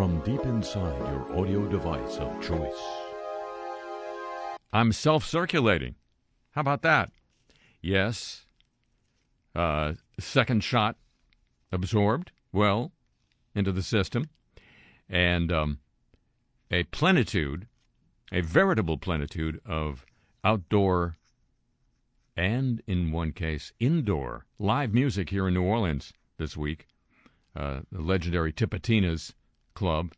from deep inside your audio device of choice. I'm self circulating. How about that? Yes. Uh, second shot absorbed well into the system. And um, a plenitude, a veritable plenitude of outdoor and, in one case, indoor live music here in New Orleans this week. Uh, the legendary Tipitina's Club,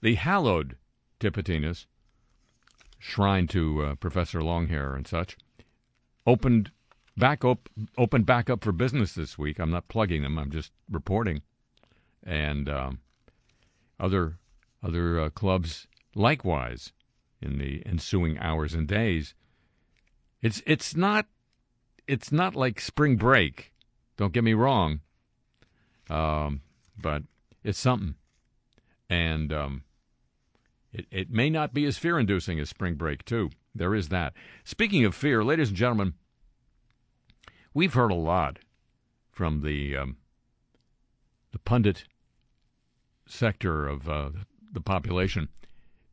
the hallowed Tipitina's, shrine to uh, Professor Longhair and such, opened back up opened back up for business this week. I'm not plugging them. I'm just reporting, and um, other other uh, clubs likewise in the ensuing hours and days. It's it's not it's not like spring break. Don't get me wrong. Um, but it's something. And um, it, it may not be as fear inducing as spring break, too. There is that. Speaking of fear, ladies and gentlemen, we've heard a lot from the um, the pundit sector of uh, the population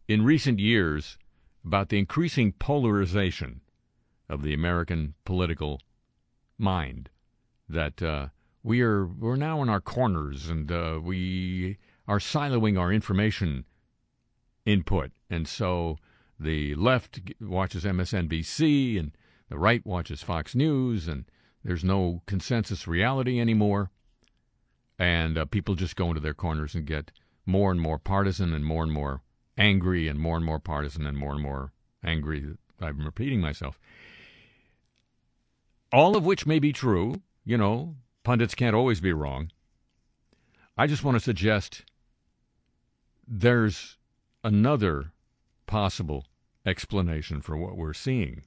in recent years about the increasing polarization of the American political mind. That uh, we are we're now in our corners and uh, we are siloing our information input, and so the left watches MSNBC and the right watches Fox News, and there's no consensus reality anymore, and uh, people just go into their corners and get more and more partisan and more and more angry and more and more partisan and more and more angry. I'm repeating myself. All of which may be true, you know, pundits can't always be wrong. I just want to suggest there's another possible explanation for what we're seeing.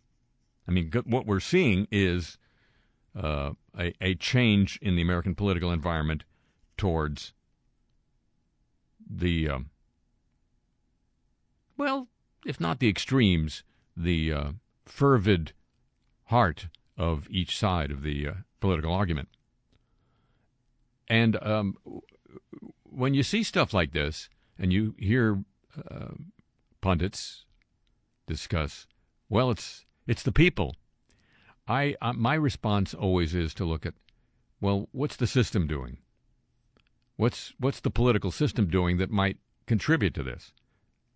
I mean, what we're seeing is uh, a, a change in the American political environment towards the, um, well, if not the extremes, the uh, fervid heart of each side of the uh, political argument. And um, when you see stuff like this, and you hear uh, pundits discuss, well, it's it's the people. I uh, my response always is to look at, well, what's the system doing? What's what's the political system doing that might contribute to this?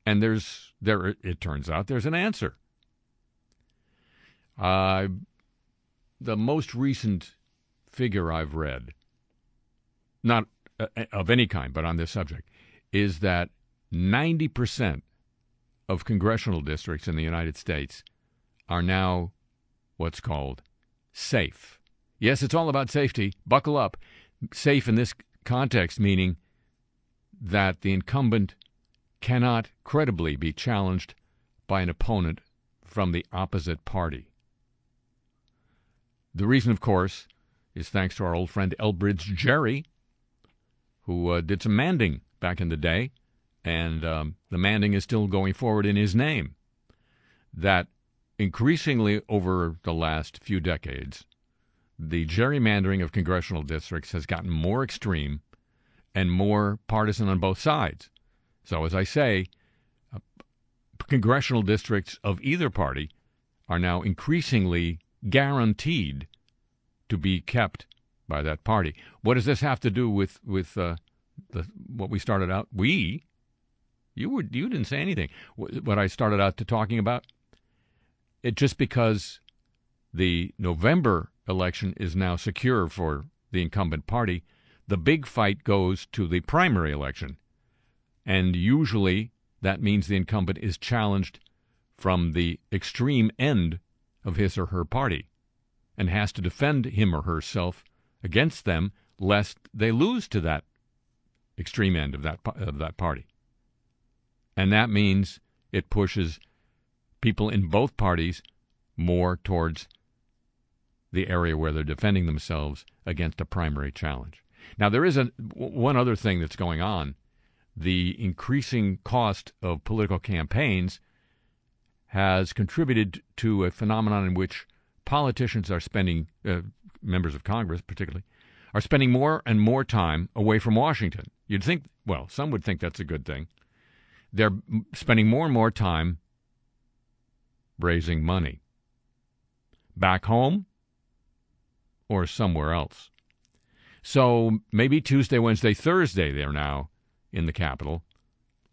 And there's there it turns out there's an answer. Uh, the most recent figure I've read not uh, of any kind, but on this subject, is that 90% of congressional districts in the United States are now what's called safe. Yes, it's all about safety. Buckle up. Safe in this context, meaning that the incumbent cannot credibly be challenged by an opponent from the opposite party. The reason, of course, is thanks to our old friend Elbridge Gerry, who uh, did some manding back in the day, and um, the manding is still going forward in his name. That increasingly over the last few decades, the gerrymandering of congressional districts has gotten more extreme and more partisan on both sides. So, as I say, uh, congressional districts of either party are now increasingly guaranteed to be kept by that party. What does this have to do with with uh, the what we started out? We, you were you didn't say anything. What I started out to talking about. It just because the November election is now secure for the incumbent party, the big fight goes to the primary election, and usually that means the incumbent is challenged from the extreme end of his or her party and has to defend him or herself against them lest they lose to that extreme end of that of that party. And that means it pushes people in both parties more towards the area where they're defending themselves against a primary challenge. Now there is a one other thing that's going on. The increasing cost of political campaigns has contributed to a phenomenon in which politicians are spending, uh, members of Congress particularly, are spending more and more time away from Washington. You'd think, well, some would think that's a good thing. They're spending more and more time raising money back home or somewhere else. So maybe Tuesday, Wednesday, Thursday, they're now in the capital.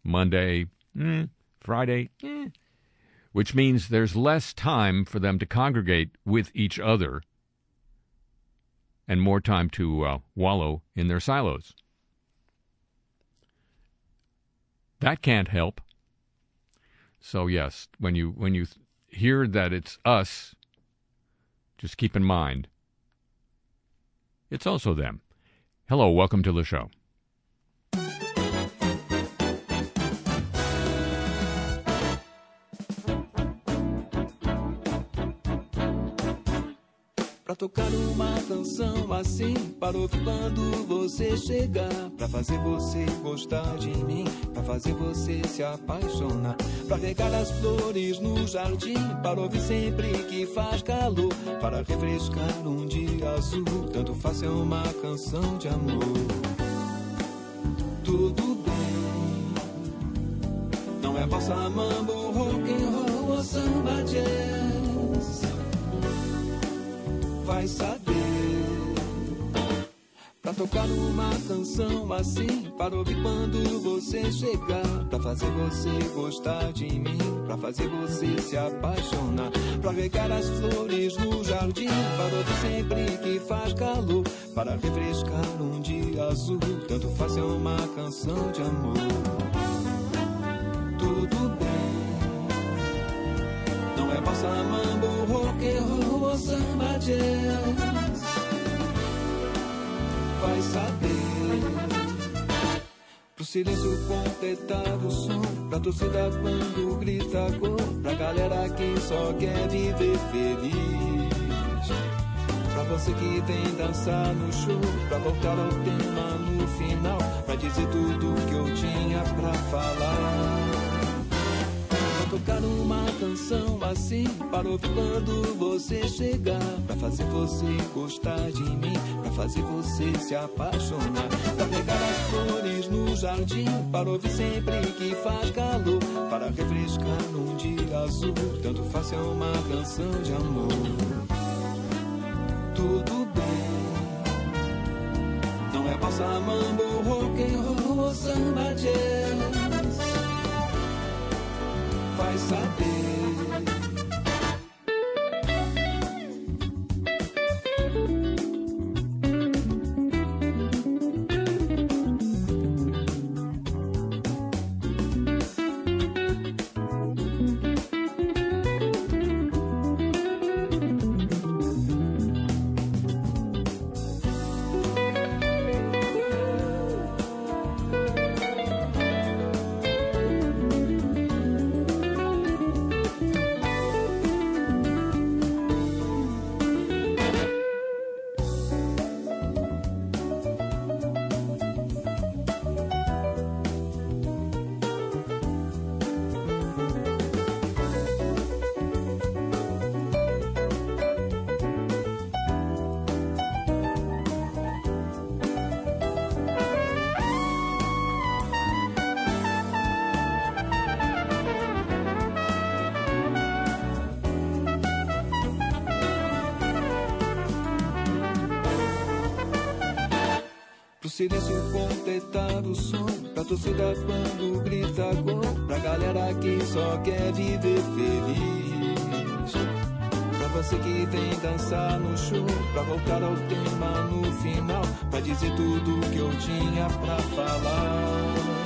Monday, mm, Friday, eh, which means there's less time for them to congregate with each other and more time to uh, wallow in their silos. That can't help. So yes, when you when you hear that it's us, just keep in mind it's also them. Hello, welcome to the show. Tocar uma canção assim, para quando você chegar. Pra fazer você gostar de mim, pra fazer você se apaixonar. Pra regar as flores no jardim, para ouvir sempre que faz calor. Para refrescar um dia azul, tanto faz é uma canção de amor. Tudo bem, não é bossa, mambo, rock and roll ou samba jazz vai saber. Pra tocar uma canção assim, para ouvir quando você chegar. Pra fazer você gostar de mim, pra fazer você se apaixonar. Pra regar as flores no jardim, para ouvir sempre que faz calor. Para refrescar um dia azul, tanto faz é uma canção de amor. Samba. Vai saber. Pro silêncio completar o som, pra torcida quando grita gol, pra galera que só quer viver feliz. Pra você que vem dançar no show, pra voltar ao tema no final, pra dizer tudo que eu tinha pra falar. Tocar uma canção assim, para ouvir quando você chegar. Pra fazer você gostar de mim, pra fazer você se apaixonar. Pra pegar as flores no jardim, para ouvir sempre que faz calor. Para refrescar num dia azul, tanto faz é uma canção de amor. Tudo bem, não é bossa, mambo, rock and roll samba jazz saber. Silêncio completar o som, pra torcida quando grita gol, pra galera que só quer viver feliz. Pra você que vem dançar no show, pra voltar ao tema no final, pra dizer tudo que eu tinha pra falar.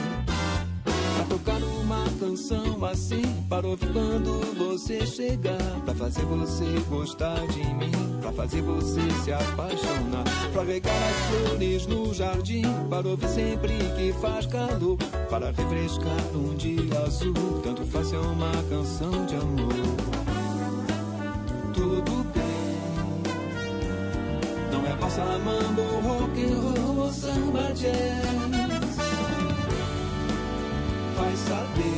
Tocar uma canção assim, para ouvir quando você chegar. Pra fazer você gostar de mim, pra fazer você se apaixonar. Pra regar as flores no jardim, para ouvir sempre que faz calor. Para refrescar um dia azul, tanto faz é uma canção de amor. Tudo bem, não é bossa, mambo, rock and roll samba jazz vai saber.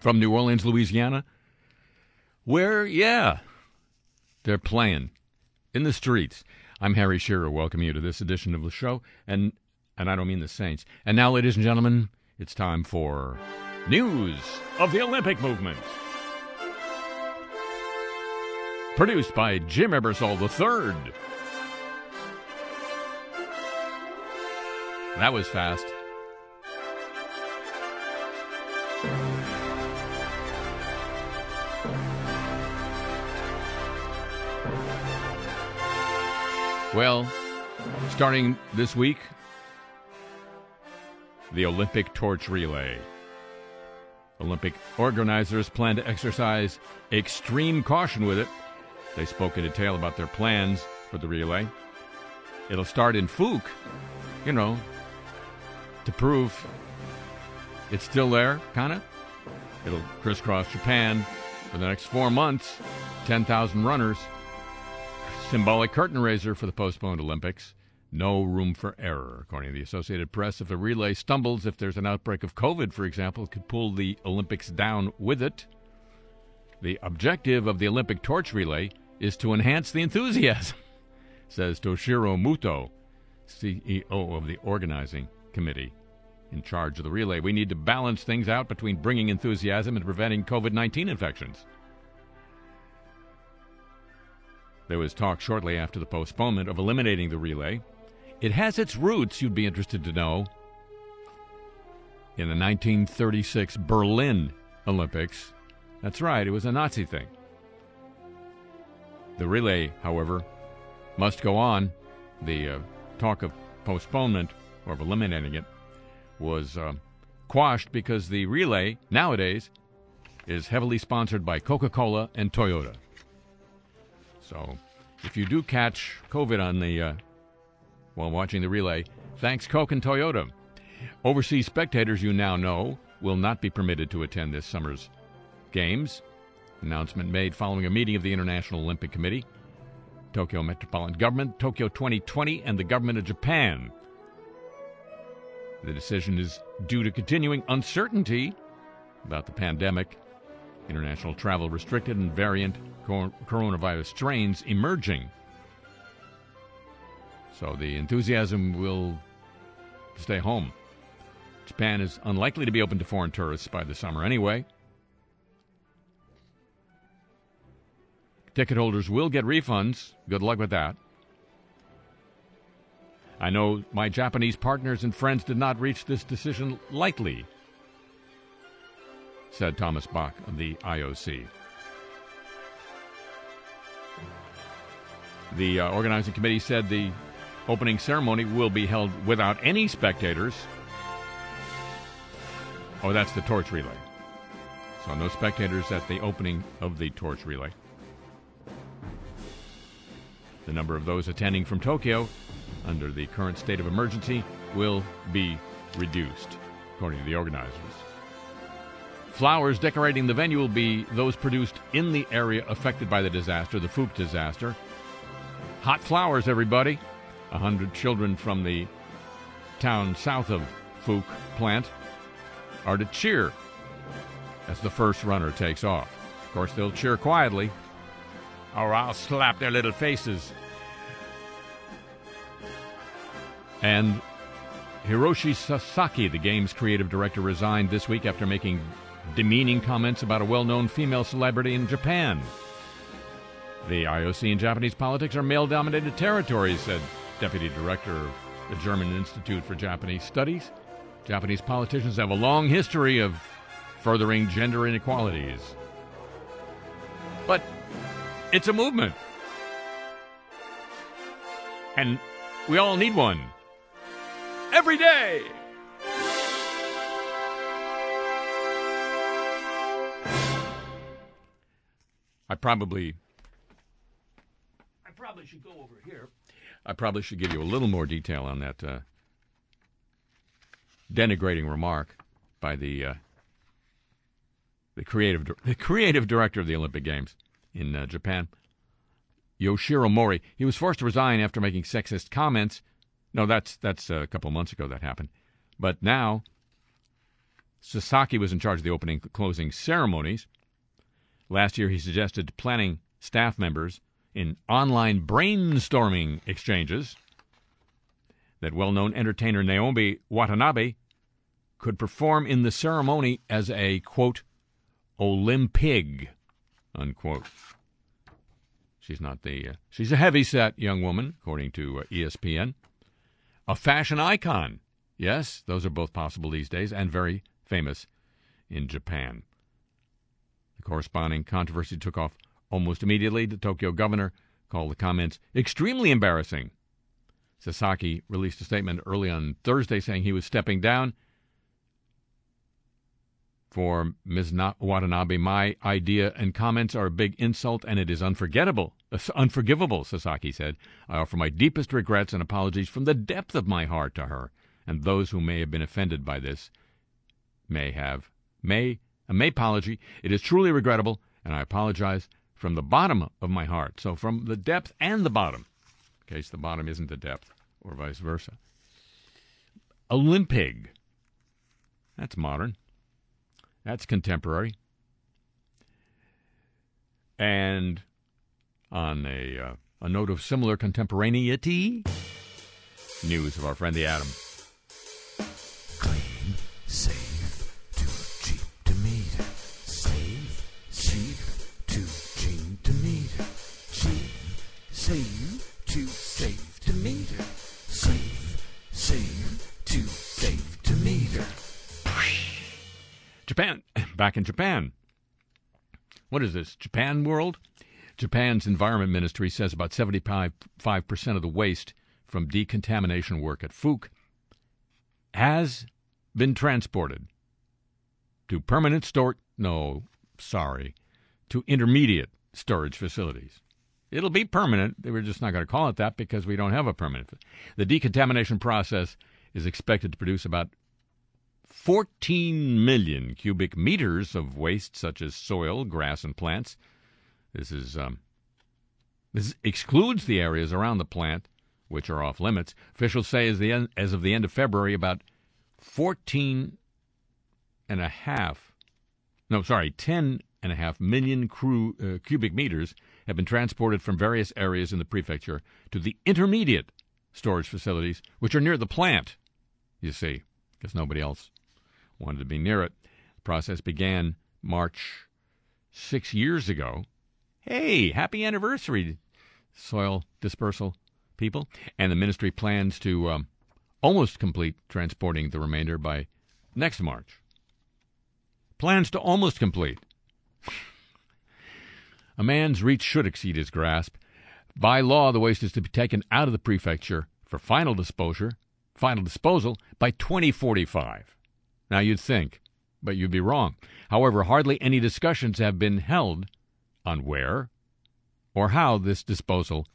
From New Orleans, Louisiana, where, yeah, they're playing in the streets. I'm Harry Shearer. Welcome you to this edition of the show, and and I don't mean the Saints. And now, ladies and gentlemen, it's time for news of the Olympic movement. Produced by Jim Ebersol III. That was fast. Well, starting this week, the Olympic torch relay. Olympic organizers plan to exercise extreme caution with it. They spoke in detail about their plans for the relay. It'll start in Fook, you know, to prove it's still there, kind of. It'll crisscross Japan for the next four months, 10,000 runners. Symbolic curtain raiser for the postponed Olympics. No room for error, according to the Associated Press. If the relay stumbles, if there's an outbreak of COVID, for example, it could pull the Olympics down with it. The objective of the Olympic torch relay is to enhance the enthusiasm, says Toshiro Muto, CEO of the organizing committee in charge of the relay. We need to balance things out between bringing enthusiasm and preventing COVID 19 infections. There was talk shortly after the postponement of eliminating the relay. It has its roots, you'd be interested to know, in the 1936 Berlin Olympics. That's right, it was a Nazi thing. The relay, however, must go on. The uh, talk of postponement or of eliminating it was uh, quashed because the relay nowadays is heavily sponsored by Coca Cola and Toyota. So, if you do catch COVID on the uh, while watching the relay, thanks Coke and Toyota. Overseas spectators, you now know, will not be permitted to attend this summer's games. Announcement made following a meeting of the International Olympic Committee, Tokyo Metropolitan Government, Tokyo 2020, and the government of Japan. The decision is due to continuing uncertainty about the pandemic international travel restricted, and variant coronavirus strains emerging. So the enthusiasm will stay home. Japan is unlikely to be open to foreign tourists by the summer anyway. Ticket holders will get refunds. Good luck with that. I know my Japanese partners and friends did not reach this decision lightly said Thomas Bach of the IOC. The uh, organizing committee said the opening ceremony will be held without any spectators. Oh, that's the torch relay. So, no spectators at the opening of the torch relay. The number of those attending from Tokyo under the current state of emergency will be reduced, according to the organizers. Flowers decorating the venue will be those produced in the area affected by the disaster, the Fook disaster. Hot flowers, everybody. A hundred children from the town south of Fook plant are to cheer as the first runner takes off. Of course, they'll cheer quietly, or I'll slap their little faces. And Hiroshi Sasaki, the game's creative director, resigned this week after making demeaning comments about a well known female celebrity in Japan. The IOC and Japanese politics are male dominated territories, said Deputy Director of the German Institute for Japanese Studies. Japanese politicians have a long history of furthering gender inequalities. But it's a movement. And we all need one. Every day! I probably should go over here. I probably should give you a little more detail on that uh, denigrating remark by the uh, the creative the creative director of the Olympic Games in uh, Japan, Yoshiro Mori. He was forced to resign after making sexist comments. No, that's that's a couple months ago that happened, but now Sasaki was in charge of the opening closing ceremonies. Last year, he suggested planning staff members in online brainstorming exchanges that well known entertainer Naomi Watanabe could perform in the ceremony as a, quote, Olympig, unquote. She's not the, uh, she's a heavy set young woman, according to uh, ESPN. A fashion icon. Yes, those are both possible these days and very famous in Japan. The corresponding controversy took off almost immediately. The Tokyo governor called the comments extremely embarrassing. Sasaki released a statement early on Thursday saying he was stepping down for Ms. Watanabe, my idea and comments are a big insult and it is unforgettable, unforgivable, Sasaki said. I offer my deepest regrets and apologies from the depth of my heart to her and those who may have been offended by this may have may a may apology. It is truly regrettable and I apologize from the bottom of my heart. So from the depth and the bottom, in case the bottom isn't the depth or vice versa. Olympig. That's modern. That's contemporary. And on a, uh, a note of similar contemporaneity, news of our friend the Atom. Clean, safe, back in Japan. What is this, Japan World? Japan's Environment Ministry says about 75% of the waste from decontamination work at Fuke has been transported to permanent store. No, sorry, to intermediate storage facilities. It'll be permanent. We're just not going to call it that because we don't have a permanent. The decontamination process is expected to produce about 14 million cubic meters of waste, such as soil, grass, and plants. This is um, this excludes the areas around the plant, which are off limits. Officials say as the as of the end of February, about 14 and a half, no, sorry, 10 and a half million uh, cubic meters have been transported from various areas in the prefecture to the intermediate storage facilities, which are near the plant. You see, because nobody else wanted to be near it. The process began March six years ago. Hey, happy anniversary, soil dispersal people. And the ministry plans to um, almost complete transporting the remainder by next March. Plans to almost complete. A man's reach should exceed his grasp. By law, the waste is to be taken out of the prefecture for final disposal, final disposal by 2045. Now you'd think, but you'd be wrong. However, hardly any discussions have been held on where or how this disposal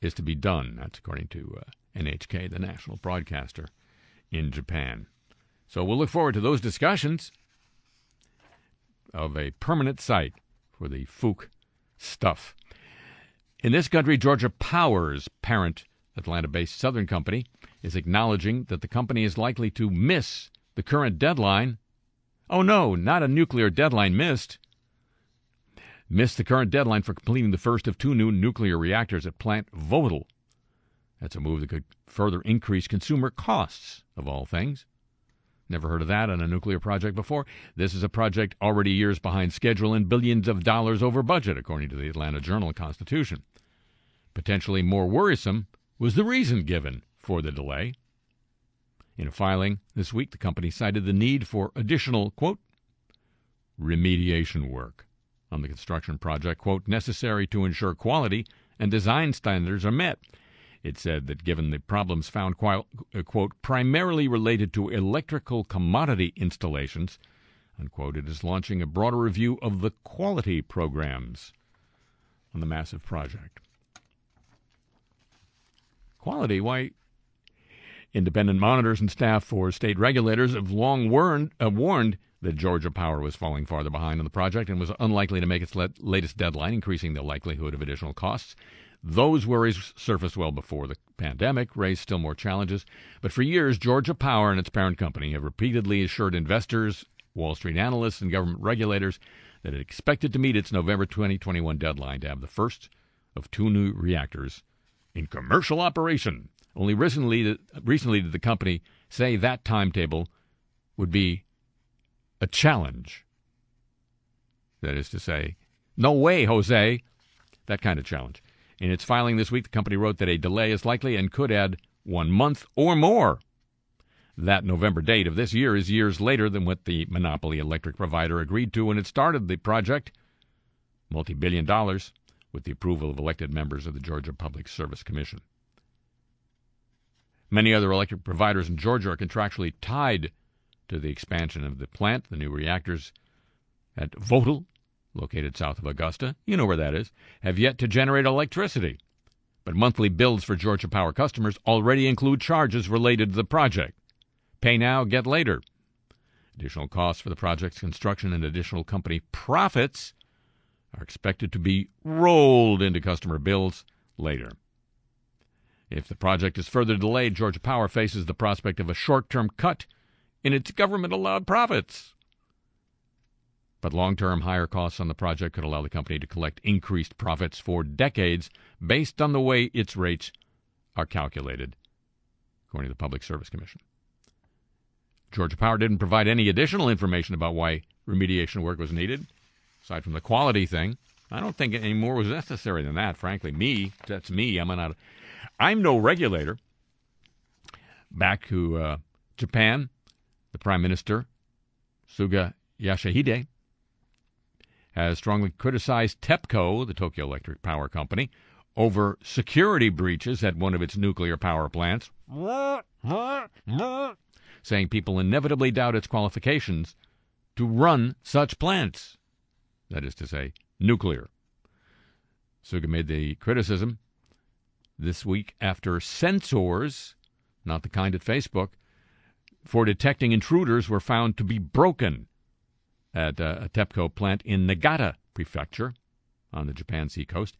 is to be done. That's according to uh, NHK, the national broadcaster in Japan. So we'll look forward to those discussions of a permanent site for the Fuke stuff. In this country, Georgia Power's parent Atlanta based Southern Company is acknowledging that the company is likely to miss the current deadline. Oh no, not a nuclear deadline missed. Missed the current deadline for completing the first of two new nuclear reactors at Plant Vogtle. That's a move that could further increase consumer costs, of all things. Never heard of that on a nuclear project before. This is a project already years behind schedule and billions of dollars over budget, according to the Atlanta Journal Constitution. Potentially more worrisome was the reason given for the delay. In a filing this week, the company cited the need for additional, quote, remediation work on the construction project, quote, necessary to ensure quality and design standards are met. It said that given the problems found, uh, quote, primarily related to electrical commodity installations, unquote, it is launching a broader review of the quality programs on the massive project. Quality, why, Independent monitors and staff for state regulators have long warned, uh, warned that Georgia Power was falling farther behind on the project and was unlikely to make its latest deadline, increasing the likelihood of additional costs. Those worries surfaced well before the pandemic, raised still more challenges. But for years, Georgia Power and its parent company have repeatedly assured investors Wall Street analysts and government regulators that it expected to meet its November 2021 deadline to have the first of two new reactors in commercial operation. Only recently, recently did the company say that timetable would be a challenge. That is to say, no way, Jose. That kind of challenge. In its filing this week, the company wrote that a delay is likely and could add one month or more. That November date of this year is years later than what the monopoly electric provider agreed to when it started the project, multi billion dollars, with the approval of elected members of the Georgia Public Service Commission. Many other electric providers in Georgia are contractually tied to the expansion of the plant. The new reactors at Vogtle located south of Augusta, you know where that is, have yet to generate electricity. But monthly bills for Georgia Power customers already include charges related to the project. Pay now, get later. Additional costs for the project's construction and additional company profits are expected to be rolled into customer bills later. If the project is further delayed, Georgia Power faces the prospect of a short term cut in its government allowed profits. But long term higher costs on the project could allow the company to collect increased profits for decades based on the way its rates are calculated, according to the Public Service Commission. Georgia Power didn't provide any additional information about why remediation work was needed, aside from the quality thing. I don't think any more was necessary than that, frankly. Me, that's me. I'm not. I'm no regulator. Back to uh, Japan, the Prime Minister, Suga Yoshihide, has strongly criticized TEPCO, the Tokyo Electric Power Company, over security breaches at one of its nuclear power plants, saying people inevitably doubt its qualifications to run such plants. That is to say, nuclear. Suga made the criticism this week after sensors, not the kind at Facebook, for detecting intruders were found to be broken at uh, a TEPCO plant in Niigata Prefecture on the Japan Sea coast.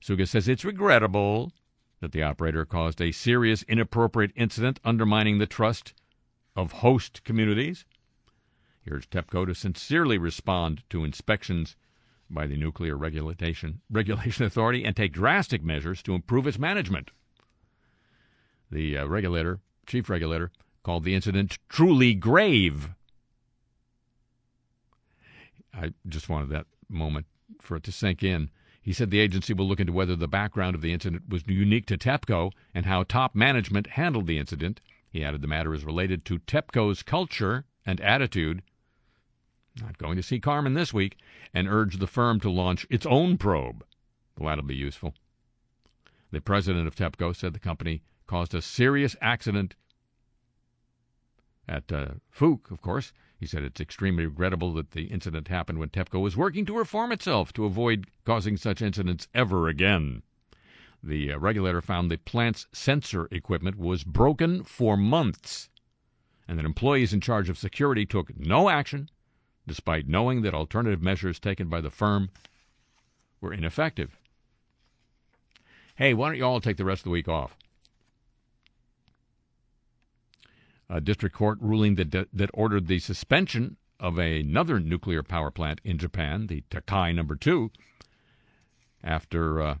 Suga says it's regrettable that the operator caused a serious inappropriate incident undermining the trust of host communities. He urged TEPCO to sincerely respond to inspections by the Nuclear Regulation, Regulation Authority and take drastic measures to improve its management. The uh, regulator, chief regulator, called the incident truly grave I just wanted that moment for it to sink in. He said the agency will look into whether the background of the incident was unique to TEPCO and how top management handled the incident. He added the matter is related to TEPCO's culture and attitude. Not going to see Carmen this week, and urged the firm to launch its own probe. Well, that'll be useful. The president of TEPCO said the company caused a serious accident at uh, Fuke, of course, he said it's extremely regrettable that the incident happened when TEPCO was working to reform itself to avoid causing such incidents ever again. The uh, regulator found the plant's sensor equipment was broken for months, and that employees in charge of security took no action, despite knowing that alternative measures taken by the firm were ineffective. Hey, why don't you all take the rest of the week off? a district court ruling that that ordered the suspension of another nuclear power plant in Japan, the Tokai number 2, after uh,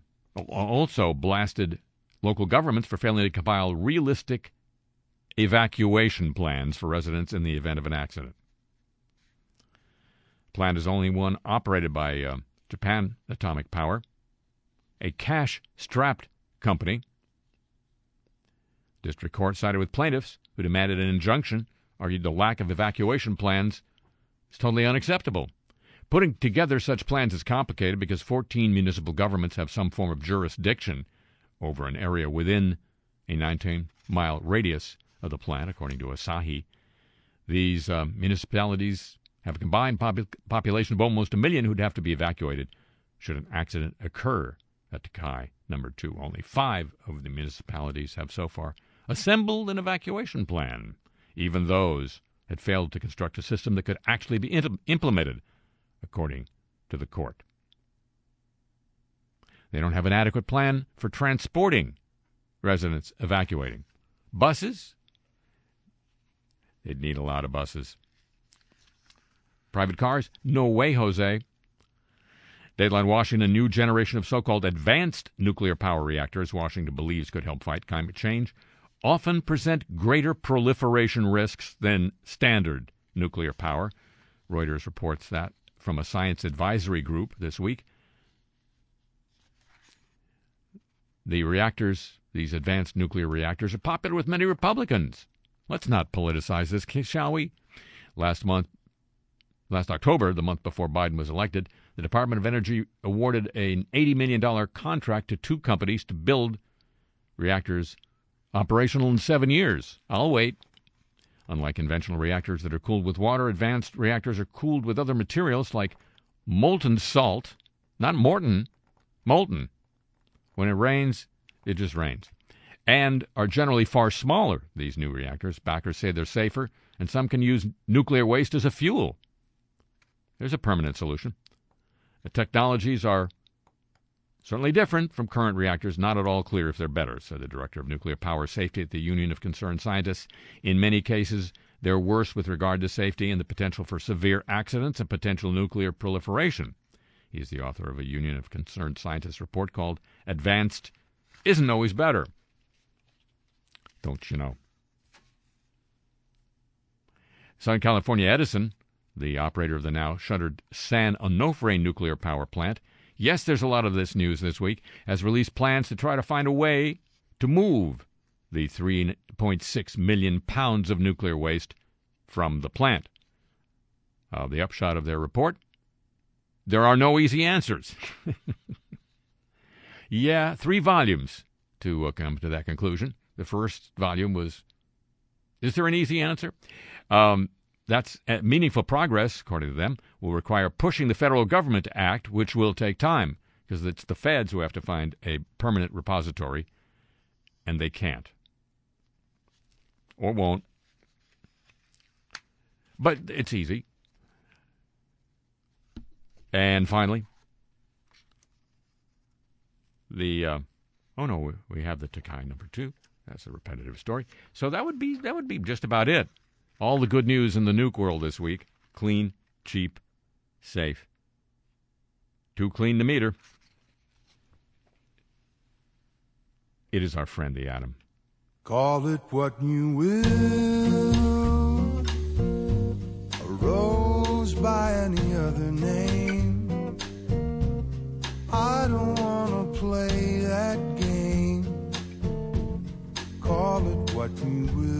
also blasted local governments for failing to compile realistic evacuation plans for residents in the event of an accident. Plant is only one operated by uh, Japan Atomic Power, a cash-strapped company. District court sided with plaintiffs who demanded an injunction, argued the lack of evacuation plans is totally unacceptable. Putting together such plans is complicated because 14 municipal governments have some form of jurisdiction over an area within a 19 mile radius of the plant, according to Asahi. These uh, municipalities have a combined pop- population of almost a million who'd have to be evacuated should an accident occur at Tokai number two. Only five of the municipalities have so far assembled an evacuation plan. Even those had failed to construct a system that could actually be implemented, according to the court. They don't have an adequate plan for transporting residents evacuating. Buses? They'd need a lot of buses. Private cars? No way, Jose. Dateline Washington, new generation of so called advanced nuclear power reactors Washington believes could help fight climate change often present greater proliferation risks than standard nuclear power. Reuters reports that from a science advisory group this week. The reactors, these advanced nuclear reactors, are popular with many Republicans. Let's not politicize this, shall we? Last month, last October, the month before Biden was elected, the Department of Energy awarded an $80 million contract to two companies to build reactors operational in seven years. I'll wait. Unlike conventional reactors that are cooled with water, advanced reactors are cooled with other materials like molten salt, not Morton, molten. When it rains, it just rains. And are generally far smaller, these new reactors. Backers say they're safer, and some can use nuclear waste as a fuel. There's a permanent solution. The technologies are Certainly different from current reactors, not at all clear if they're better, said the director of nuclear power safety at the Union of Concerned Scientists. In many cases, they're worse with regard to safety and the potential for severe accidents and potential nuclear proliferation. He's the author of a Union of Concerned Scientists report called Advanced Isn't Always Better. Don't you know? Southern California Edison, the operator of the now shuttered San Onofre nuclear power plant, Yes, there's a lot of this news this week, has released plans to try to find a way to move the 3.6 million pounds of nuclear waste from the plant. Uh, the upshot of their report there are no easy answers. yeah, three volumes to uh, come to that conclusion. The first volume was Is there an easy answer? Um, that's uh, meaningful progress, according to them, will require pushing the federal government to act, which will take time because it's the feds who have to find a permanent repository, and they can't or won't. But it's easy. And finally, the uh, oh no, we have the Tokai number two. That's a repetitive story. So that would be that would be just about it. All the good news in the nuke world this week clean, cheap, safe. Too clean to meter. It is our friend, the atom. Call it what you will. A rose by any other name. I don't want to play that game. Call it what you will.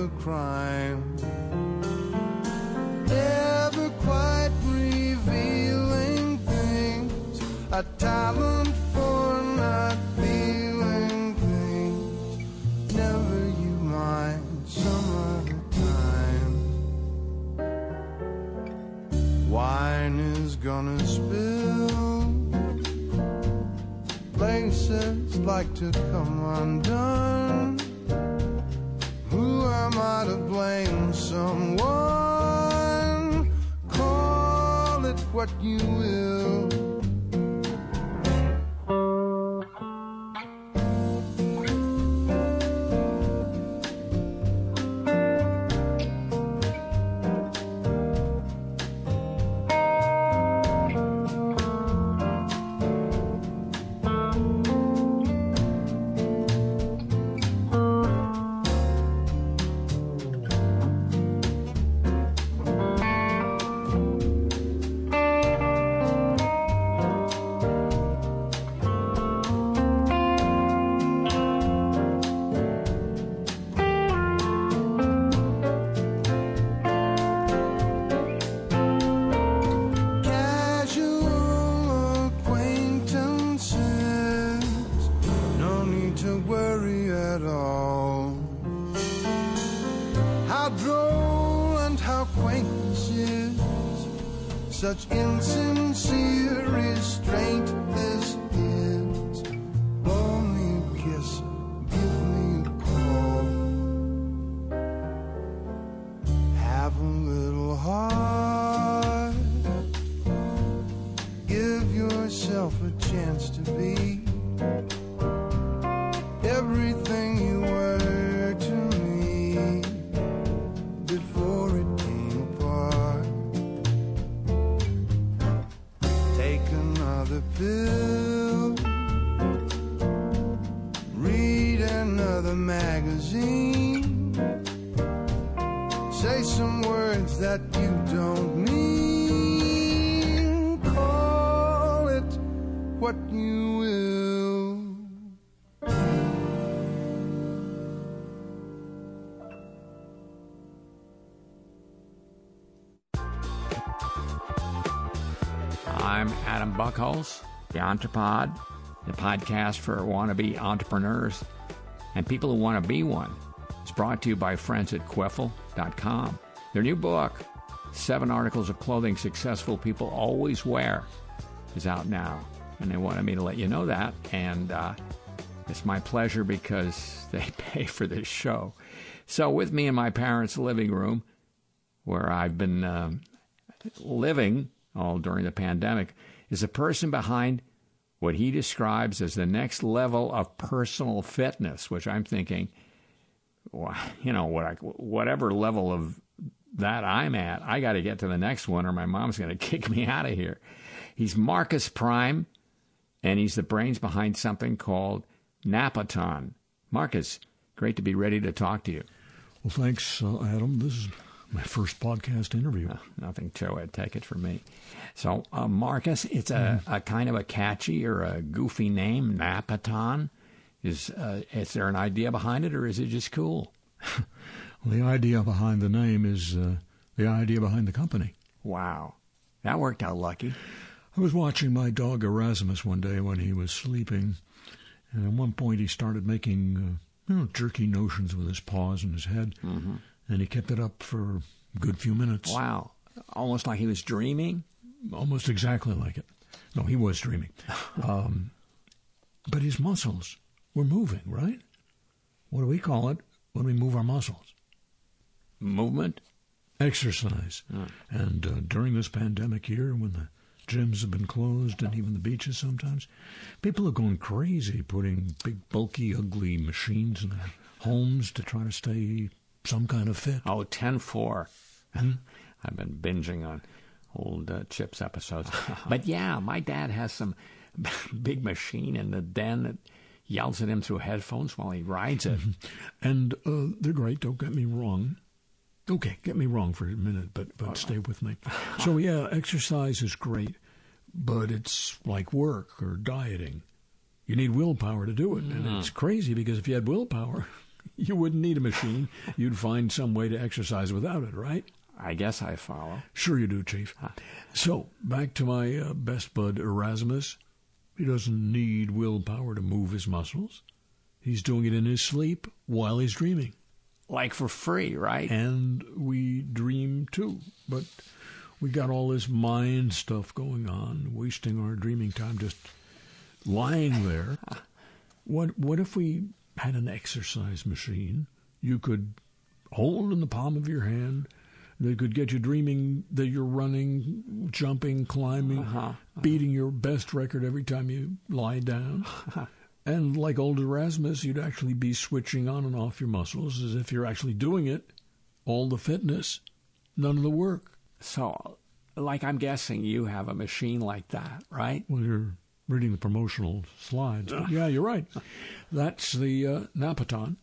The crime. a talent for not feeling things. Never you mind some other time. Wine is gonna spill. Places like to come undone. Am I to blame someone? Call it what you will. The Entrepod, the podcast for wannabe entrepreneurs and people who want to be one. It's brought to you by friends at Quiffle.com. Their new book, Seven Articles of Clothing Successful People Always Wear, is out now. And they wanted me to let you know that. And uh, it's my pleasure because they pay for this show. So, with me in my parents' living room, where I've been um, living all during the pandemic, is a person behind what he describes as the next level of personal fitness, which I'm thinking, you know, whatever level of that I'm at, I got to get to the next one, or my mom's going to kick me out of here. He's Marcus Prime, and he's the brains behind something called Napaton. Marcus, great to be ready to talk to you. Well, thanks, uh, Adam. This is my first podcast interview. Uh, nothing to it. Take it from me. So, uh, Marcus, it's a, a kind of a catchy or a goofy name, Napaton. Is uh, is there an idea behind it, or is it just cool? The idea behind the name is uh, the idea behind the company. Wow, that worked out lucky. I was watching my dog Erasmus one day when he was sleeping, and at one point he started making uh, you know jerky notions with his paws and his head, Mm-hmm. And he kept it up for a good few minutes. Wow, almost like he was dreaming. almost exactly like it. No, he was dreaming. Um, but his muscles were moving, right? What do we call it when we move our muscles? Movement. Exercise. And uh, during this pandemic year, when the gyms have been closed and even the beaches sometimes, people are going crazy putting big, bulky, ugly machines in their homes to try to stay some kind of fit. Oh, 10-4. I've been binging on old uh, Chips episodes. but yeah, my dad has some big machine in the den that yells at him through headphones while he rides it. And uh, they're great, don't get me wrong. Okay, get me wrong for a minute, but, but stay with me. So, yeah, exercise is great, but it's like work or dieting. You need willpower to do it. And it's crazy because if you had willpower, you wouldn't need a machine. You'd find some way to exercise without it, right? I guess I follow. Sure, you do, Chief. So, back to my uh, best bud Erasmus. He doesn't need willpower to move his muscles. He's doing it in his sleep while he's dreaming. Like for free, right? And we dream too. But we got all this mind stuff going on, wasting our dreaming time just lying there. What what if we had an exercise machine you could hold in the palm of your hand that could get you dreaming that you're running, jumping, climbing, uh-huh. Uh-huh. beating your best record every time you lie down. and like old Erasmus, you'd actually be switching on and off your muscles as if you're actually doing it. All the fitness, none of the work. So, like I'm guessing you have a machine like that, right? Well, you're reading the promotional slides. But yeah, you're right. That's the uh, Napaton.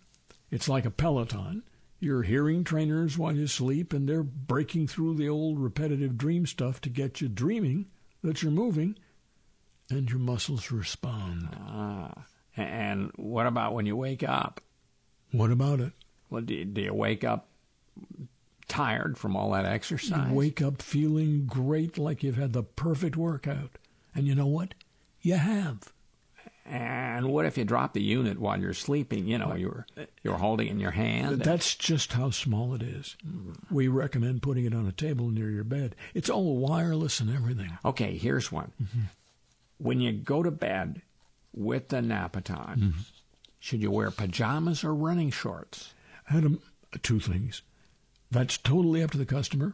It's like a Peloton. You're hearing trainers while you sleep, and they're breaking through the old repetitive dream stuff to get you dreaming that you're moving, and your muscles respond. Ah. And what about when you wake up? What about it? Well, do you, do you wake up tired from all that exercise? You wake up feeling great like you've had the perfect workout. And you know what? You have. And what if you drop the unit while you're sleeping? You know, you're you're holding in your hand. That's just how small it is. Hmm. We recommend putting it on a table near your bed. It's all wireless and everything. Okay, here's one. Mm-hmm. When you go to bed with the Napaton, mm-hmm. should you wear pajamas or running shorts? Adam, two things. That's totally up to the customer,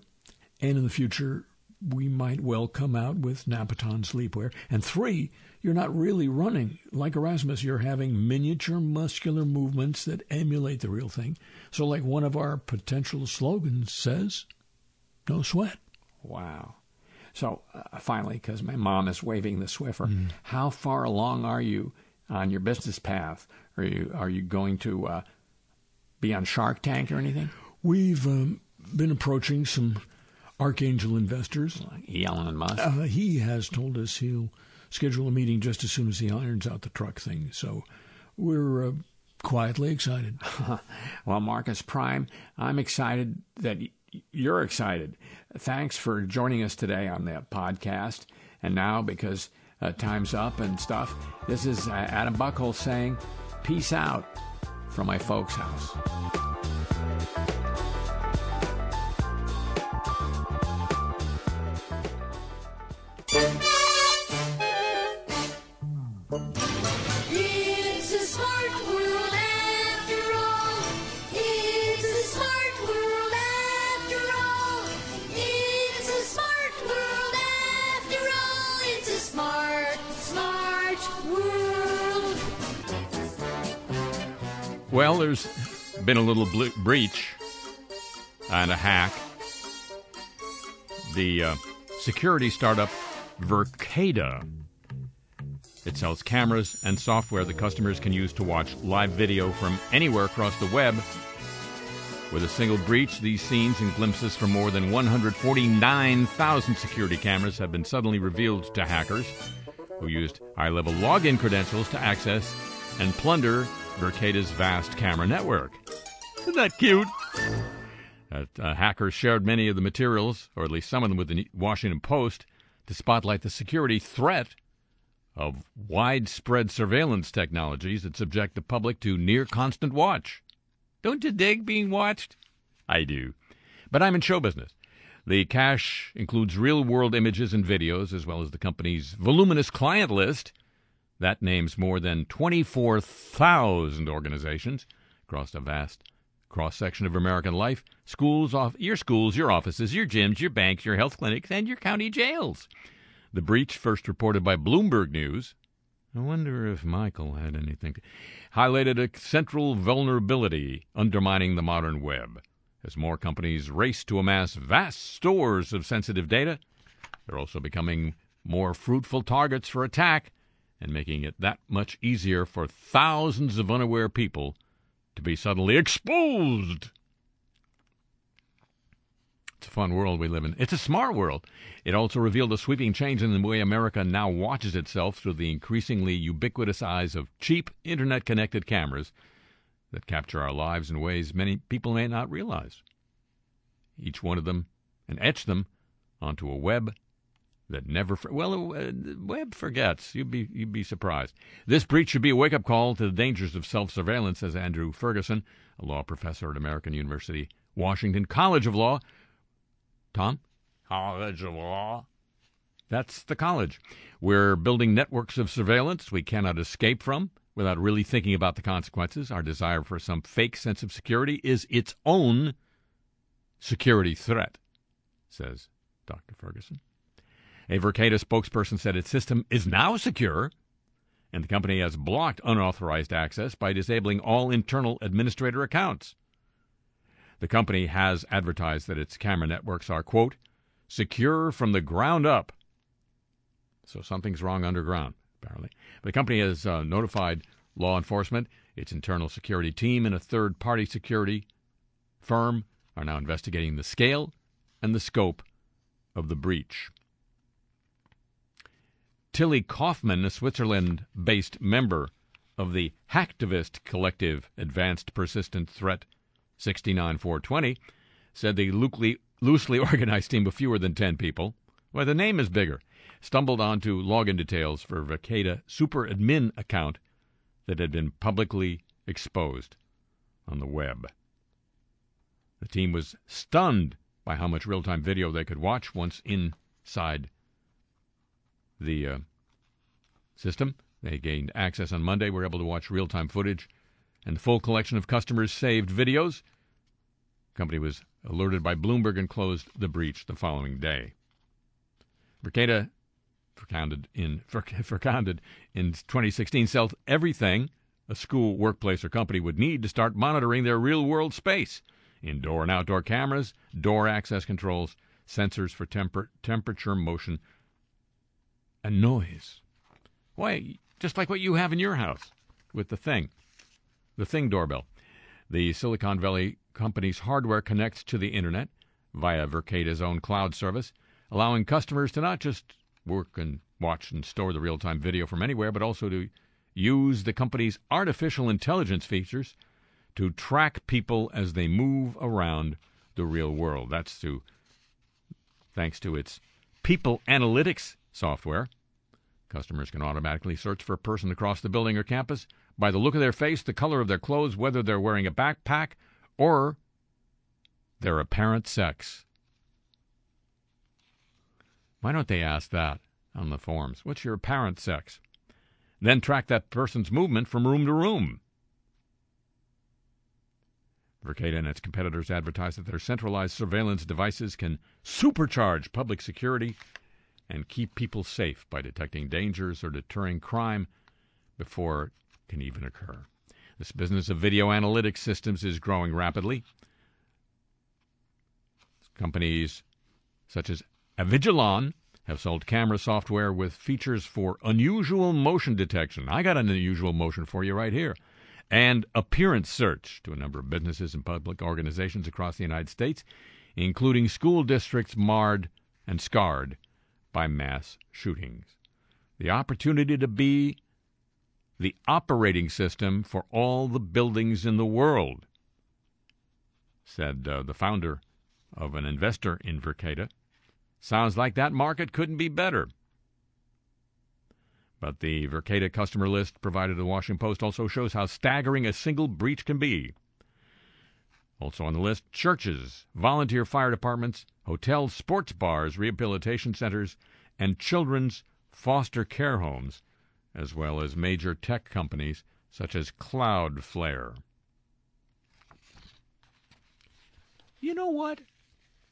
and in the future, we might well come out with Napaton sleepwear. And three, you're not really running like Erasmus. You're having miniature muscular movements that emulate the real thing. So, like one of our potential slogans says, no sweat. Wow. So uh, finally, because my mom is waving the Swiffer, how far along are you on your business path? Are you are you going to uh, be on Shark Tank or anything? We've um, been approaching some archangel investors. Elon Musk. Uh, he has told us he'll schedule a meeting just as soon as he irons out the truck thing. So we're uh, quietly excited. Well, Marcus Prime, I'm excited that y- you're excited. Thanks for joining us today on the podcast. And now, because uh, time's up and stuff, this is uh, Adam Buckle saying, Peace out from my folks' house. Well, there's been a little ble- breach and a hack. The uh, security startup Verkada. It sells cameras and software that customers can use to watch live video from anywhere across the web. With a single breach, these scenes and glimpses from more than 149,000 security cameras have been suddenly revealed to hackers who used high level login credentials to access and plunder Verkada's vast camera network. Isn't that cute? Uh, hackers shared many of the materials, or at least some of them, with the Washington Post to spotlight the security threat of widespread surveillance technologies that subject the public to near constant watch. Don't you dig being watched? I do. But I'm in show business. The cache includes real world images and videos, as well as the company's voluminous client list. That names more than 24,000 organizations across a vast cross section of American life schools, off, your schools, your offices, your gyms, your banks, your health clinics, and your county jails. The breach, first reported by Bloomberg News, I wonder if Michael had anything, highlighted a central vulnerability undermining the modern web. As more companies race to amass vast stores of sensitive data, they're also becoming more fruitful targets for attack and making it that much easier for thousands of unaware people to be suddenly exposed. It's a fun world we live in. It's a smart world. It also revealed a sweeping change in the way America now watches itself through the increasingly ubiquitous eyes of cheap, internet connected cameras that capture our lives in ways many people may not realize. Each one of them, and etch them onto a web that never for- well uh, web forgets. You'd be you'd be surprised. This breach should be a wake-up call to the dangers of self-surveillance says andrew ferguson a law professor at american university washington college of law. Tom? College of law. That's the college. We're building networks of surveillance we cannot escape from without really thinking about the consequences. Our desire for some fake sense of security is its own security threat says dr ferguson a Verkada spokesperson said its system is now secure, and the company has blocked unauthorized access by disabling all internal administrator accounts. The company has advertised that its camera networks are, quote, secure from the ground up. So something's wrong underground, apparently. The company has uh, notified law enforcement, its internal security team, and a third party security firm are now investigating the scale and the scope of the breach. Tilly Kaufman, a Switzerland based member of the hacktivist collective Advanced Persistent Threat 69420, said the loosely, loosely organized team of fewer than 10 people Well, the name is bigger. Stumbled onto login details for a Verkada super admin account that had been publicly exposed on the web. The team was stunned by how much real time video they could watch once inside the uh, system. They gained access on Monday, were able to watch real time footage and the full collection of customers' saved videos. The company was alerted by Bloomberg and closed the breach the following day. Verkada, founded in, in 2016, sells everything a school, workplace, or company would need to start monitoring their real world space indoor and outdoor cameras, door access controls, sensors for temper- temperature, motion, and noise. Why, just like what you have in your house with the thing, the thing doorbell. The Silicon Valley company's hardware connects to the internet via Verkada's own cloud service, allowing customers to not just work and watch and store the real time video from anywhere, but also to use the company's artificial intelligence features to track people as they move around the real world. That's to thanks to its people analytics software. Customers can automatically search for a person across the building or campus by the look of their face, the color of their clothes, whether they're wearing a backpack, or their apparent sex. Why don't they ask that on the forms? What's your apparent sex? Then track that person's movement from room to room. Verkada and its competitors advertise that their centralized surveillance devices can supercharge public security and keep people safe by detecting dangers or deterring crime before it can even occur. This business of video analytics systems is growing rapidly. Companies such as Avigilon have sold camera software with features for unusual motion detection. I got an unusual motion for you right here. And appearance search to a number of businesses and public organizations across the United States, including school districts marred and scarred by mass shootings. The opportunity to be the operating system for all the buildings in the world, said uh, the founder of an investor in Verkada. Sounds like that market couldn't be better. But the Verkada customer list provided to the Washington Post also shows how staggering a single breach can be. Also on the list, churches, volunteer fire departments, hotels, sports bars, rehabilitation centers, and children's foster care homes, as well as major tech companies such as Cloudflare. You know what?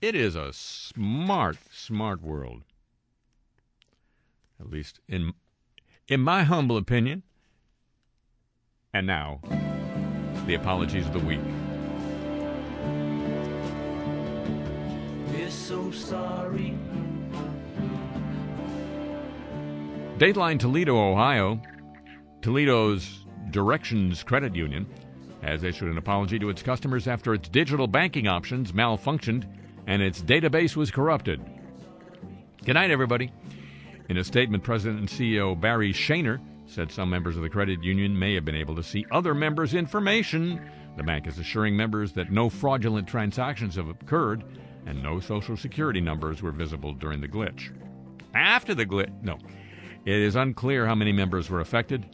It is a smart, smart world. At least in in my humble opinion. And now, the apologies of the week. So sorry. Dateline Toledo, Ohio, Toledo's Directions Credit Union has issued an apology to its customers after its digital banking options malfunctioned and its database was corrupted. Good night, everybody. In a statement, President and CEO Barry Shaner said some members of the credit union may have been able to see other members' information. The bank is assuring members that no fraudulent transactions have occurred and no social security numbers were visible during the glitch. After the glitch, no. It is unclear how many members were affected.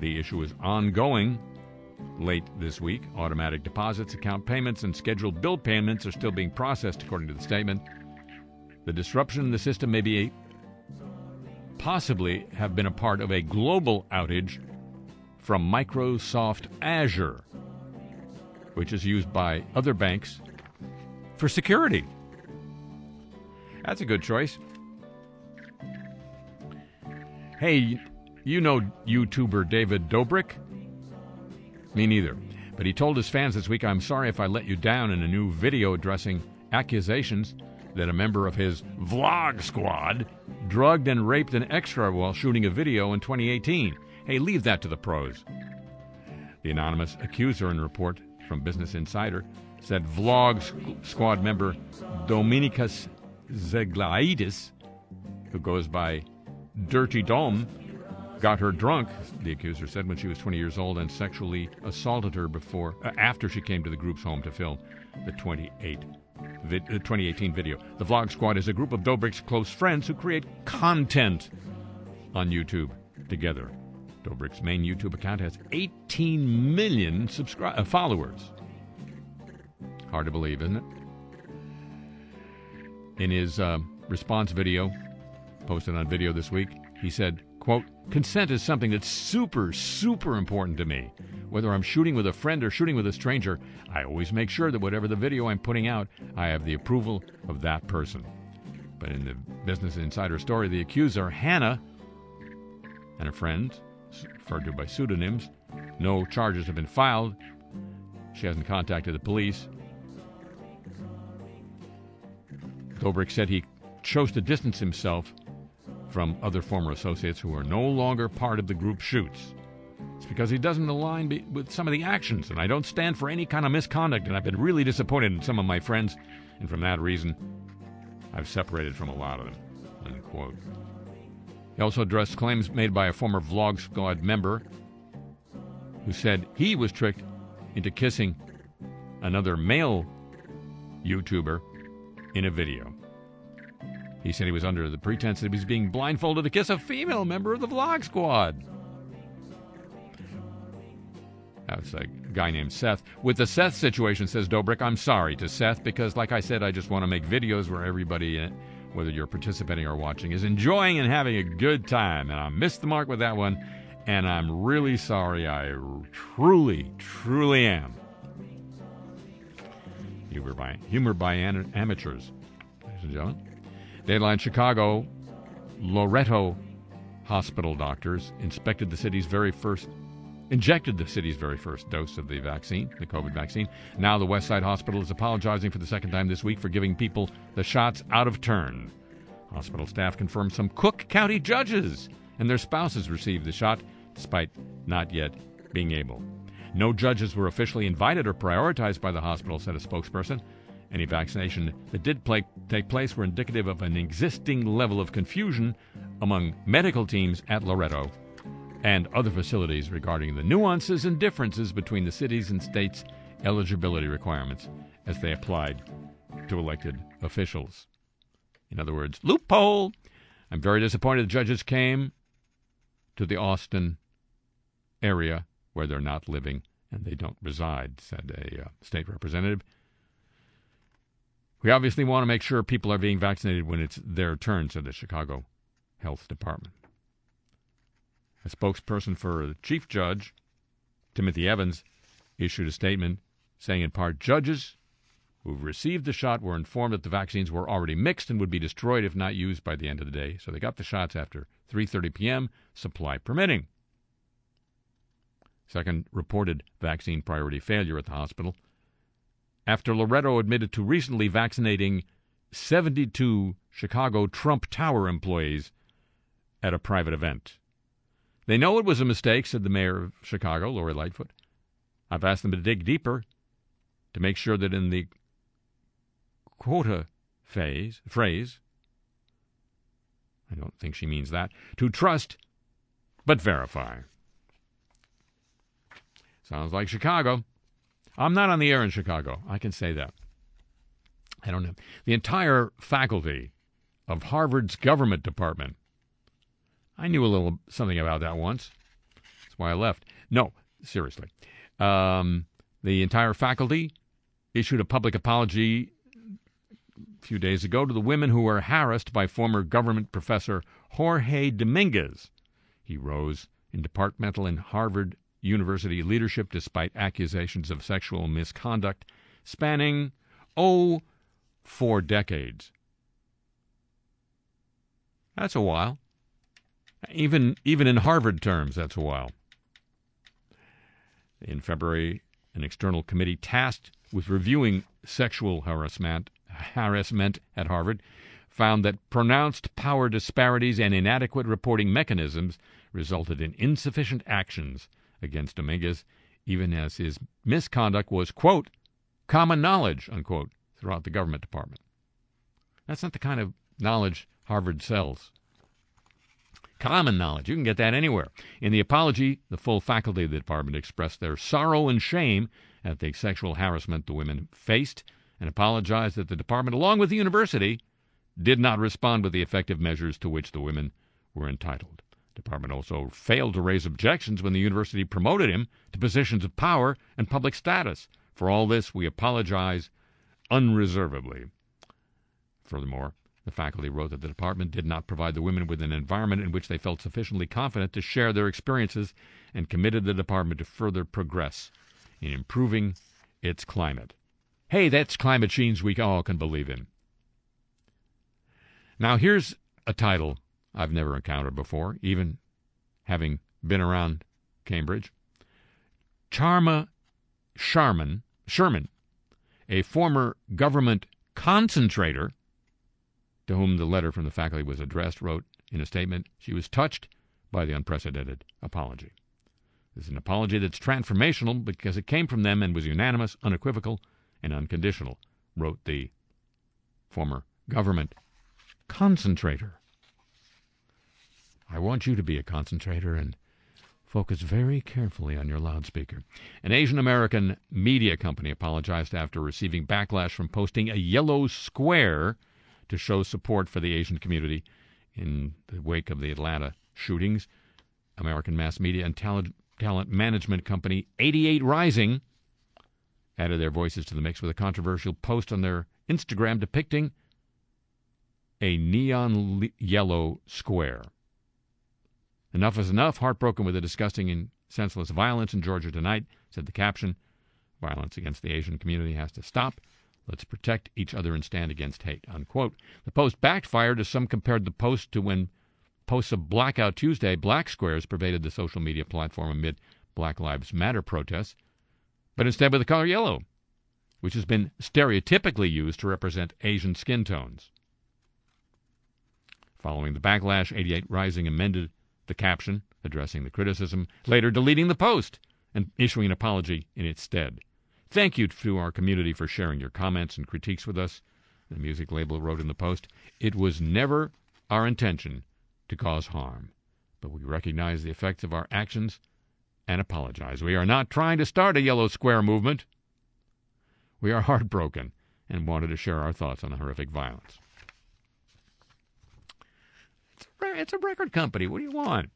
The issue is ongoing. Late this week, automatic deposits, account payments, and scheduled bill payments are still being processed, according to the statement. The disruption in the system may be a, possibly have been a part of a global outage from Microsoft Azure, which is used by other banks for security. That's a good choice. Hey, you know YouTuber David Dobrik? Me neither. But he told his fans this week, I'm sorry if I let you down in a new video addressing accusations that a member of his vlog squad drugged and raped an extra while shooting a video in 2018. Hey, leave that to the pros. The anonymous accuser in report from Business Insider said vlog squad member Dominykas Zeglaitis, who goes by Dirty Dom, got her drunk, the accuser said, when she was 20 years old and sexually assaulted her before uh, after she came to the group's home to film the 28 vid- uh, 2018 video. The Vlog Squad is a group of Dobrik's close friends who create content on YouTube together. Dobrik's main YouTube account has 18 million subscri- uh, followers. Hard to believe, isn't it? In his uh, response video, posted on video this week, he said, quote, Consent is something that's super, super important to me. Whether I'm shooting with a friend or shooting with a stranger, I always make sure that whatever the video I'm putting out, I have the approval of that person. But in the Business Insider story, the accuser, Hannah, and her friend, referred to by pseudonyms, no charges have been filed. She hasn't contacted the police. Dobrik said he chose to distance himself from other former associates who are no longer part of the group shoots. It's because he doesn't align be- with some of the actions, and I don't stand for any kind of misconduct, and I've been really disappointed in some of my friends, and from that reason, I've separated from a lot of them. Unquote. He also addressed claims made by a former Vlog Squad member who said he was tricked into kissing another male YouTuber in a video. He said he was under the pretense that he was being blindfolded to kiss a female member of the Vlog Squad. That's a guy named Seth. With the Seth situation, says Dobrik, I'm sorry to Seth because, like I said, I just want to make videos where everybody, uh, whether you're participating or watching, is enjoying and having a good time. And I missed the mark with that one, and I'm really sorry. I truly, truly am. Humor by, humor by an- amateurs, ladies and gentlemen. Dayline Chicago, Loretto hospital doctors inspected the city's very first, injected the city's very first dose of the vaccine, the COVID vaccine. Now the West Side Hospital is apologizing for the second time this week for giving people the shots out of turn. Hospital staff confirmed some Cook County judges and their spouses received the shot, despite not yet being able. No judges were officially invited or prioritized by the hospital, said a spokesperson. Any vaccination that did play, take place were indicative of an existing level of confusion among medical teams at Loretto and other facilities regarding the nuances and differences between the cities and states' eligibility requirements as they applied to elected officials. In other words, loophole. I'm very disappointed the judges came to the Austin area where they're not living and they don't reside, said a uh, state representative. We obviously want to make sure people are being vaccinated when it's their turn, said the Chicago Health Department. A spokesperson for the chief judge, Timothy Evans, issued a statement saying, in part, judges who've received the shot were informed that the vaccines were already mixed and would be destroyed if not used by the end of the day. So they got the shots after 3:30 p.m., supply permitting. Second reported vaccine priority failure at the hospital after Loretto admitted to recently vaccinating 72 Chicago Trump Tower employees at a private event. They know it was a mistake, said the mayor of Chicago, Lori Lightfoot. I've asked them to dig deeper to make sure that in the quota phase phrase, I don't think she means that, to trust but verify. Sounds like Chicago. I'm not on the air in Chicago. I can say that. I don't know. The entire faculty of Harvard's government department. I knew a little something about that once. That's why I left. No, seriously. Um, the entire faculty issued a public apology a few days ago to the women who were harassed by former government professor Jorge Dominguez. He rose in departmental and Harvard University leadership despite accusations of sexual misconduct spanning, oh, four decades. That's a while. Even, even in Harvard terms, that's a while. In February, an external committee tasked with reviewing sexual harassment, harassment at Harvard found that pronounced power disparities and inadequate reporting mechanisms resulted in insufficient actions against Dominguez, even as his misconduct was, quote, common knowledge, unquote, throughout the government department. That's not the kind of knowledge Harvard sells. Common knowledge, you can get that anywhere. In the apology, the full faculty of the department expressed their sorrow and shame at the sexual harassment the women faced and apologized that the department, along with the university, did not respond with the effective measures to which the women were entitled. Department also failed to raise objections when the university promoted him to positions of power and public status. For all this, we apologize unreservedly. Furthermore, the faculty wrote that the department did not provide the women with an environment in which they felt sufficiently confident to share their experiences and committed the department to further progress in improving its climate. Hey, that's climate change we all can believe in. Now, here's a title I've never encountered before, even having been around Cambridge. Charna Sharman, Sherman, a former government concentrator to whom the letter from the faculty was addressed, wrote in a statement she was touched by the unprecedented apology. This is an apology that's transformational because it came from them and was unanimous, unequivocal, and unconditional, wrote the former government concentrator. I want you to be a concentrator and focus very carefully on your loudspeaker. An Asian American media company apologized after receiving backlash from posting a yellow square to show support for the Asian community in the wake of the Atlanta shootings. American mass media and talent, talent management company 88 Rising added their voices to the mix with a controversial post on their Instagram depicting a neon yellow square. Enough is enough. Heartbroken with the disgusting and senseless violence in Georgia tonight, said the caption. Violence against the Asian community has to stop. Let's protect each other and stand against hate. Unquote. The post backfired as some compared the post to when posts of Blackout Tuesday, black squares pervaded the social media platform amid Black Lives Matter protests, but instead with the color yellow, which has been stereotypically used to represent Asian skin tones. Following the backlash, 88 Rising amended the caption addressing the criticism, later deleting the post and issuing an apology in its stead. Thank you to our community for sharing your comments and critiques with us. The music label wrote in the post, It was never our intention to cause harm, but we recognize the effects of our actions and apologize. We are not trying to start a yellow square movement. We are heartbroken and wanted to share our thoughts on the horrific violence. It's a, record company. What do you want?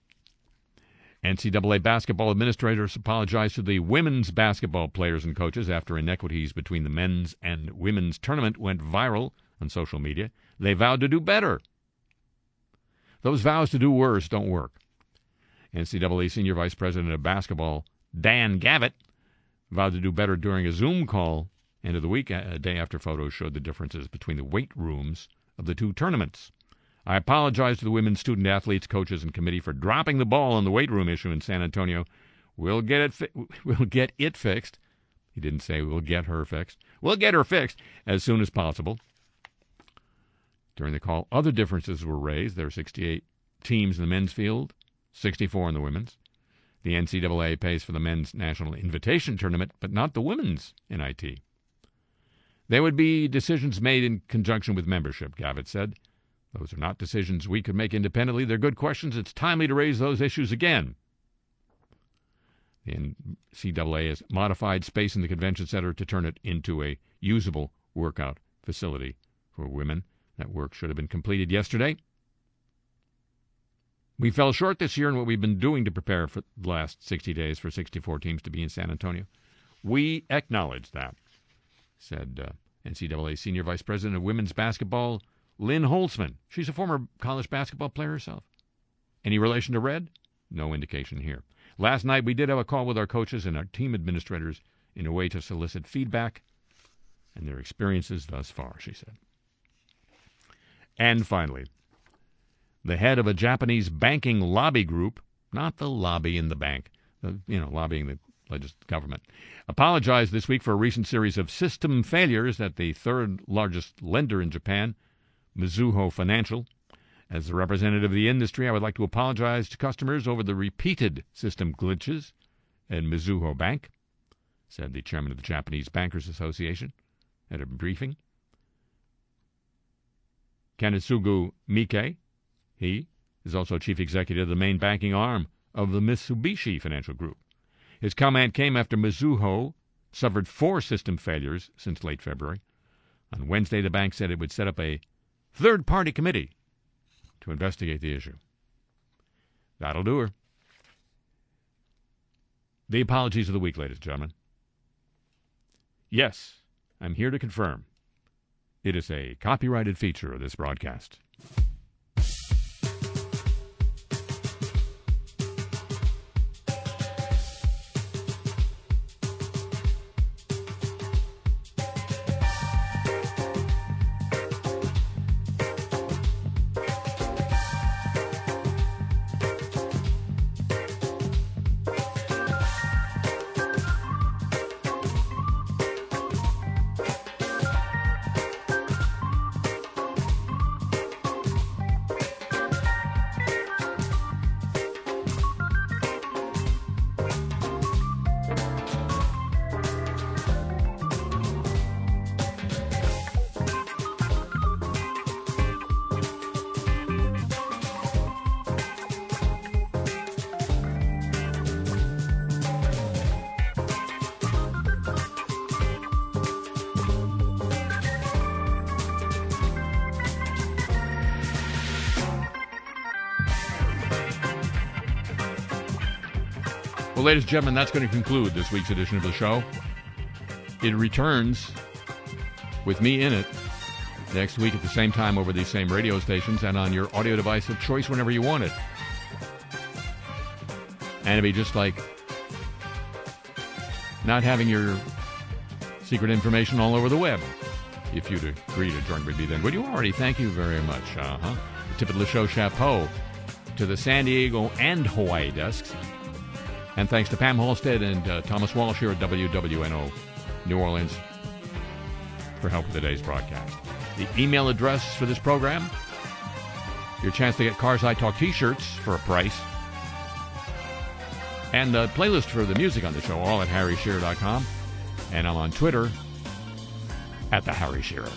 NCAA basketball administrators apologized to the women's basketball players and coaches after inequities between the men's and women's tournament went viral on social media. They vowed to do better. Those vows to do worse don't work. NCAA Senior Vice President of Basketball Dan Gavitt vowed to do better during a Zoom call end of the week, a day after photos showed the differences between the weight rooms of the two tournaments. I apologize to the women's student athletes, coaches, and committee for dropping the ball on the weight room issue in San Antonio. We'll get it. Fi- we'll get it fixed. He didn't say we'll get her fixed. We'll get her fixed as soon as possible. During the call, other differences were raised. There are 68 teams in the men's field, 64 in the women's. The NCAA pays for the men's national invitation tournament, but not the women's NIT. There would be decisions made in conjunction with membership, Gavitt said. Those are not decisions we could make independently. They're good questions. It's timely to raise those issues again. The NCAA has modified space in the convention center to turn it into a usable workout facility for women. That work should have been completed yesterday. We fell short this year in what we've been doing to prepare for the last 60 days for 64 teams to be in San Antonio. We acknowledge that, said uh, NCAA Senior Vice President of Women's Basketball, Lynn Holtzman. She's a former college basketball player herself. Any relation to Red? No indication here. Last night we did have a call with our coaches and our team administrators in a way to solicit feedback and their experiences thus far, she said. And finally, the head of a Japanese banking lobby group, not the lobby in the bank, the, you know, lobbying the government, apologized this week for a recent series of system failures at the third largest lender in Japan, Mizuho Financial. As the representative of the industry, I would like to apologize to customers over the repeated system glitches at Mizuho Bank, said the chairman of the Japanese Bankers Association at a briefing. Kanetsugu Mike, he is also chief executive of the main banking arm of the Mitsubishi Financial Group. His comment came after Mizuho suffered four system failures since late February. On Wednesday, the bank said it would set up a third party committee to investigate the issue. That'll do her. The apologies of the week, ladies and gentlemen. Yes, I'm here to confirm it is a copyrighted feature of this broadcast. Ladies and gentlemen, that's going to conclude this week's edition of the show. It returns with me in it next week at the same time over these same radio stations and on your audio device of choice whenever you want it. And it'd be just like not having your secret information all over the web. If you'd agree to join with me then. Would you already? Thank you very much. Uh-huh. Tip of the show, chapeau to the San Diego and Hawaii desks. And thanks to Pam Halstead and uh, Thomas Walsh here at WWNO New Orleans for help with today's broadcast. The email address for this program, your chance to get Cars I Talk t-shirts for a price, and the playlist for the music on the show, all at harryshearer.com. And I'm on Twitter at the Harry Shearer.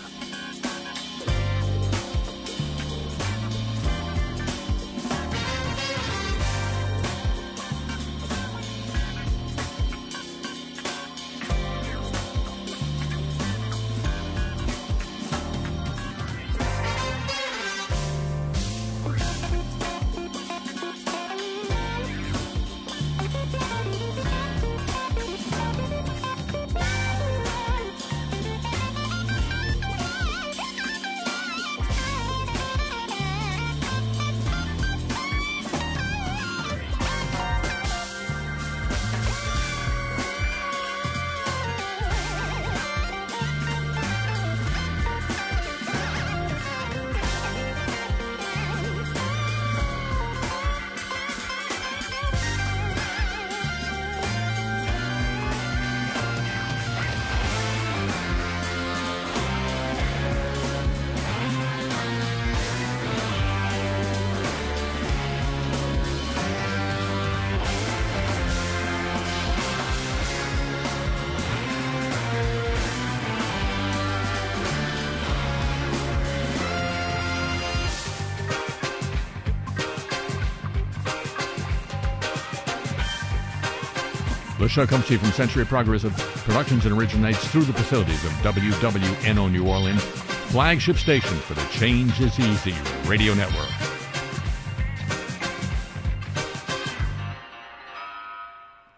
Show comes to you from Century Progressive Productions and originates through the facilities of WWNO New Orleans, flagship station for the Change is Easy radio network.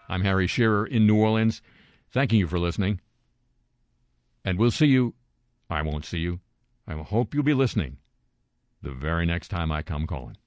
I'm Harry Shearer in New Orleans, thanking you for listening. And we'll see you, I won't see you, I hope you'll be listening the very next time I come calling.